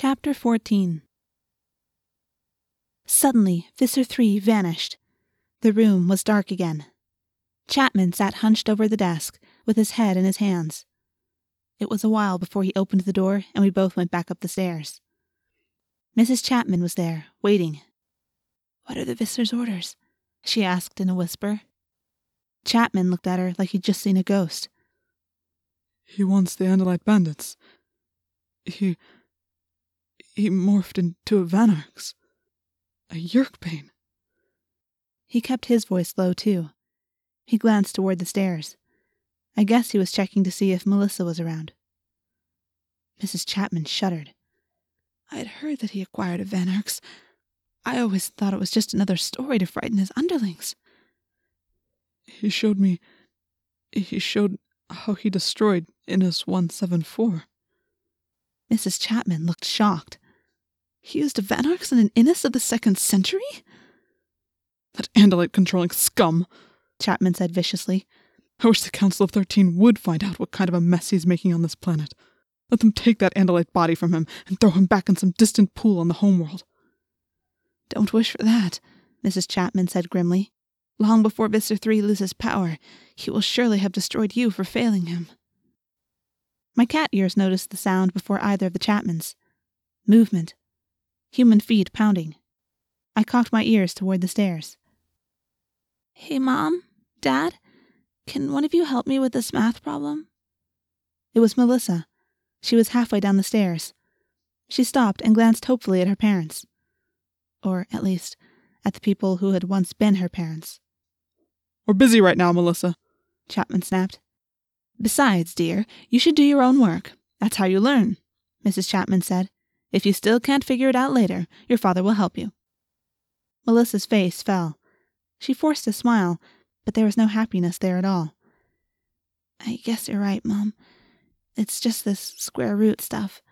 Chapter 14 Suddenly, Visser 3 vanished. The room was dark again. Chapman sat hunched over the desk, with his head in his hands. It was a while before he opened the door, and we both went back up the stairs. Mrs. Chapman was there, waiting. What are the Visser's orders? she asked in a whisper. Chapman looked at her like he'd just seen a ghost. He wants the Andalite bandits. He. He morphed into a Vanarx. A Yeerkbane. He kept his voice low, too. He glanced toward the stairs. I guess he was checking to see if Melissa was around. Mrs. Chapman shuddered. I had heard that he acquired a Vanarx. I always thought it was just another story to frighten his underlings. He showed me. He showed how he destroyed Innis 174. Mrs. Chapman looked shocked. He used a Vanarx and an Innis of the second century? That Andalite controlling scum, Chapman said viciously. I wish the Council of Thirteen would find out what kind of a mess he's making on this planet. Let them take that Andalite body from him and throw him back in some distant pool on the homeworld. Don't wish for that, Mrs. Chapman said grimly. Long before Visser 3 loses power, he will surely have destroyed you for failing him. My cat ears noticed the sound before either of the Chapmans. Movement. Human feet pounding. I cocked my ears toward the stairs. Hey, Mom? Dad? Can one of you help me with this math problem? It was Melissa. She was halfway down the stairs. She stopped and glanced hopefully at her parents. Or, at least, at the people who had once been her parents. We're busy right now, Melissa, Chapman snapped. Besides, dear, you should do your own work. That's how you learn, Mrs. Chapman said. If you still can't figure it out later, your father will help you. Melissa's face fell. She forced a smile, but there was no happiness there at all. I guess you're right, Mom. It's just this square root stuff.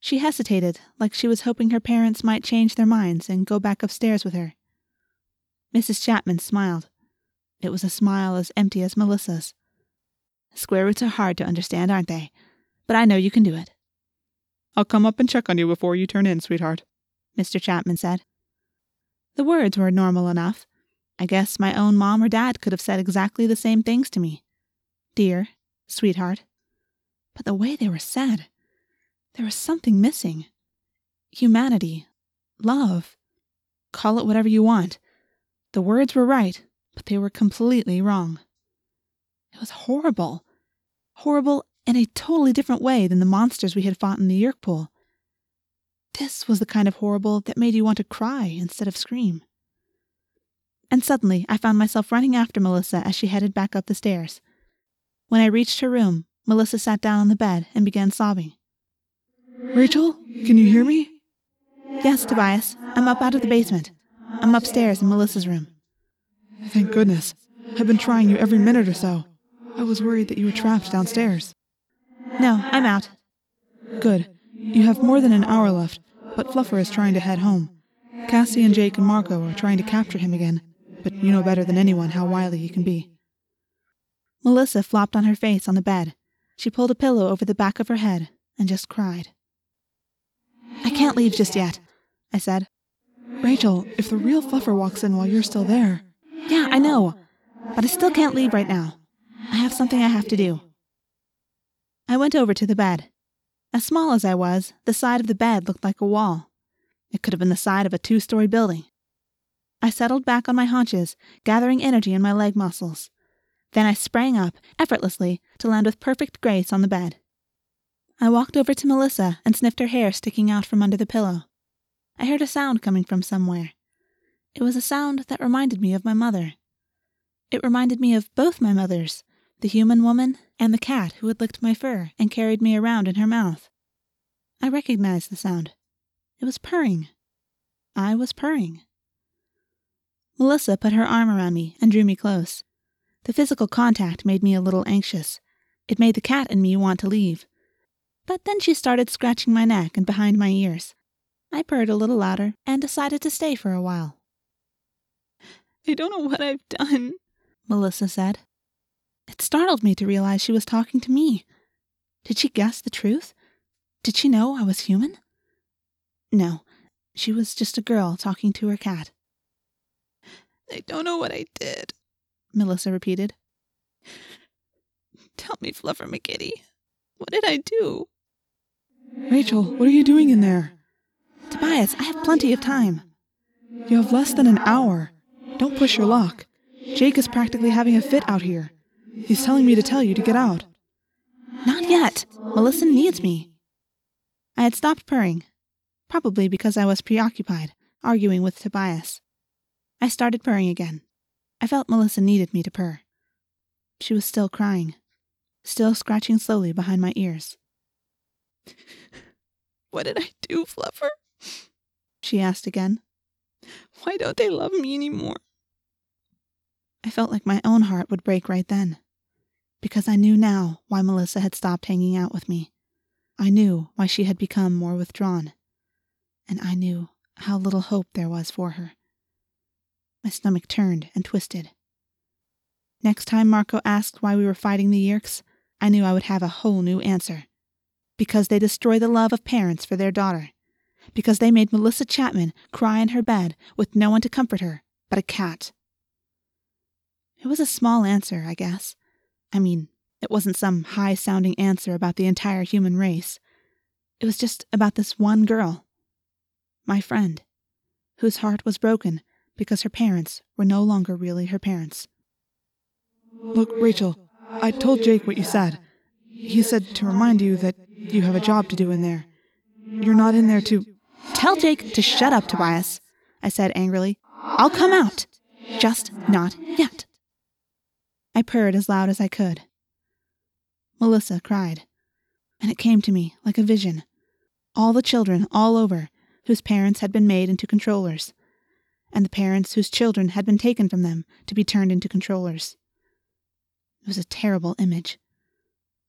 She hesitated, like she was hoping her parents might change their minds and go back upstairs with her. Mrs. Chapman smiled. It was a smile as empty as Melissa's. Square roots are hard to understand, aren't they? But I know you can do it. I'll come up and check on you before you turn in, sweetheart, Mr. Chapman said. The words were normal enough. I guess my own mom or dad could have said exactly the same things to me. Dear, sweetheart. But the way they were said, there was something missing. Humanity, love, call it whatever you want. The words were right, but they were completely wrong. It was horrible. Horrible in a totally different way than the monsters we had fought in the Yeerkpool. This was the kind of horrible that made you want to cry instead of scream. And suddenly I found myself running after Melissa as she headed back up the stairs. When I reached her room, Melissa sat down on the bed and began sobbing. Rachel, can you hear me? Yes, Tobias. I'm up out of the basement. I'm upstairs in Melissa's room. Thank goodness. I've been trying you every minute or so. I was worried that you were trapped downstairs. No, I'm out. Good. You have more than an hour left, but Fluffer is trying to head home. Cassie and Jake and Marco are trying to capture him again, but you know better than anyone how wily he can be. Melissa flopped on her face on the bed. She pulled a pillow over the back of her head and just cried. I can't leave just yet, I said. Rachel, if the real Fluffer walks in while you're still there. Yeah, I know, but I still can't leave right now. I have something I have to do. I went over to the bed. As small as I was, the side of the bed looked like a wall. It could have been the side of a two story building. I settled back on my haunches, gathering energy in my leg muscles. Then I sprang up, effortlessly, to land with perfect grace on the bed. I walked over to Melissa and sniffed her hair sticking out from under the pillow. I heard a sound coming from somewhere. It was a sound that reminded me of my mother. It reminded me of both my mothers, the human woman and the cat who had licked my fur and carried me around in her mouth. I recognized the sound. It was purring. I was purring. Melissa put her arm around me and drew me close. The physical contact made me a little anxious. It made the cat and me want to leave. But then she started scratching my neck and behind my ears. I purred a little louder and decided to stay for a while. I don't know what I've done, Melissa said. It startled me to realize she was talking to me. Did she guess the truth? Did she know I was human? No, she was just a girl talking to her cat. I don't know what I did, Melissa repeated. Tell me, Fluffer McKitty. What did I do? Rachel, what are you doing in there? Tobias, I have plenty of time. You have less than an hour. Don't push your luck. Jake is practically having a fit out here. He's telling me to tell you to get out. Not yet. Melissa needs me. I had stopped purring, probably because I was preoccupied, arguing with Tobias. I started purring again. I felt Melissa needed me to purr. She was still crying, still scratching slowly behind my ears. What did I do, Fluffer? She asked again. Why don't they love me anymore? I felt like my own heart would break right then, because I knew now why Melissa had stopped hanging out with me. I knew why she had become more withdrawn, and I knew how little hope there was for her. My stomach turned and twisted. Next time Marco asked why we were fighting the Yeerks, I knew I would have a whole new answer. Because they destroy the love of parents for their daughter. Because they made Melissa Chapman cry in her bed with no one to comfort her but a cat. It was a small answer, I guess. I mean, it wasn't some high sounding answer about the entire human race. It was just about this one girl, my friend, whose heart was broken because her parents were no longer really her parents. Look, Rachel, I told Jake what you said. He said to remind you that you have a job to do in there. You're not in there to. Tell Jake to shut up, Tobias, I said angrily. I'll come out. Just not yet. I purred as loud as I could. Melissa cried, and it came to me like a vision. All the children all over whose parents had been made into controllers, and the parents whose children had been taken from them to be turned into controllers. It was a terrible image.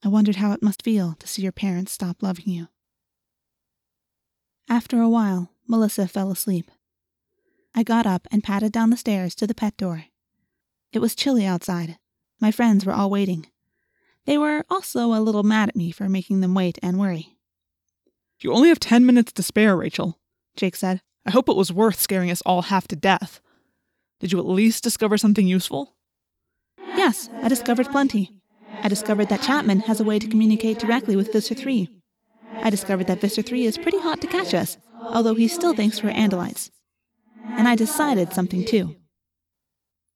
I wondered how it must feel to see your parents stop loving you. After a while, Melissa fell asleep. I got up and padded down the stairs to the pet door. It was chilly outside. My friends were all waiting. They were also a little mad at me for making them wait and worry. You only have ten minutes to spare, Rachel, Jake said. I hope it was worth scaring us all half to death. Did you at least discover something useful? Yes, I discovered plenty. I discovered that Chapman has a way to communicate directly with Visser 3. I discovered that Visser 3 is pretty hot to catch us, although he still thinks we're Andalites. And I decided something too.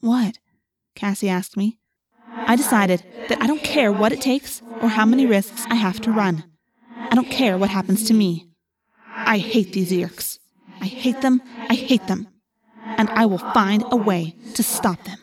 What? Cassie asked me. I decided that I don't care what it takes or how many risks I have to run. I don't care what happens to me. I hate these Yeerks. I hate them, I hate them. And I will find a way to stop them.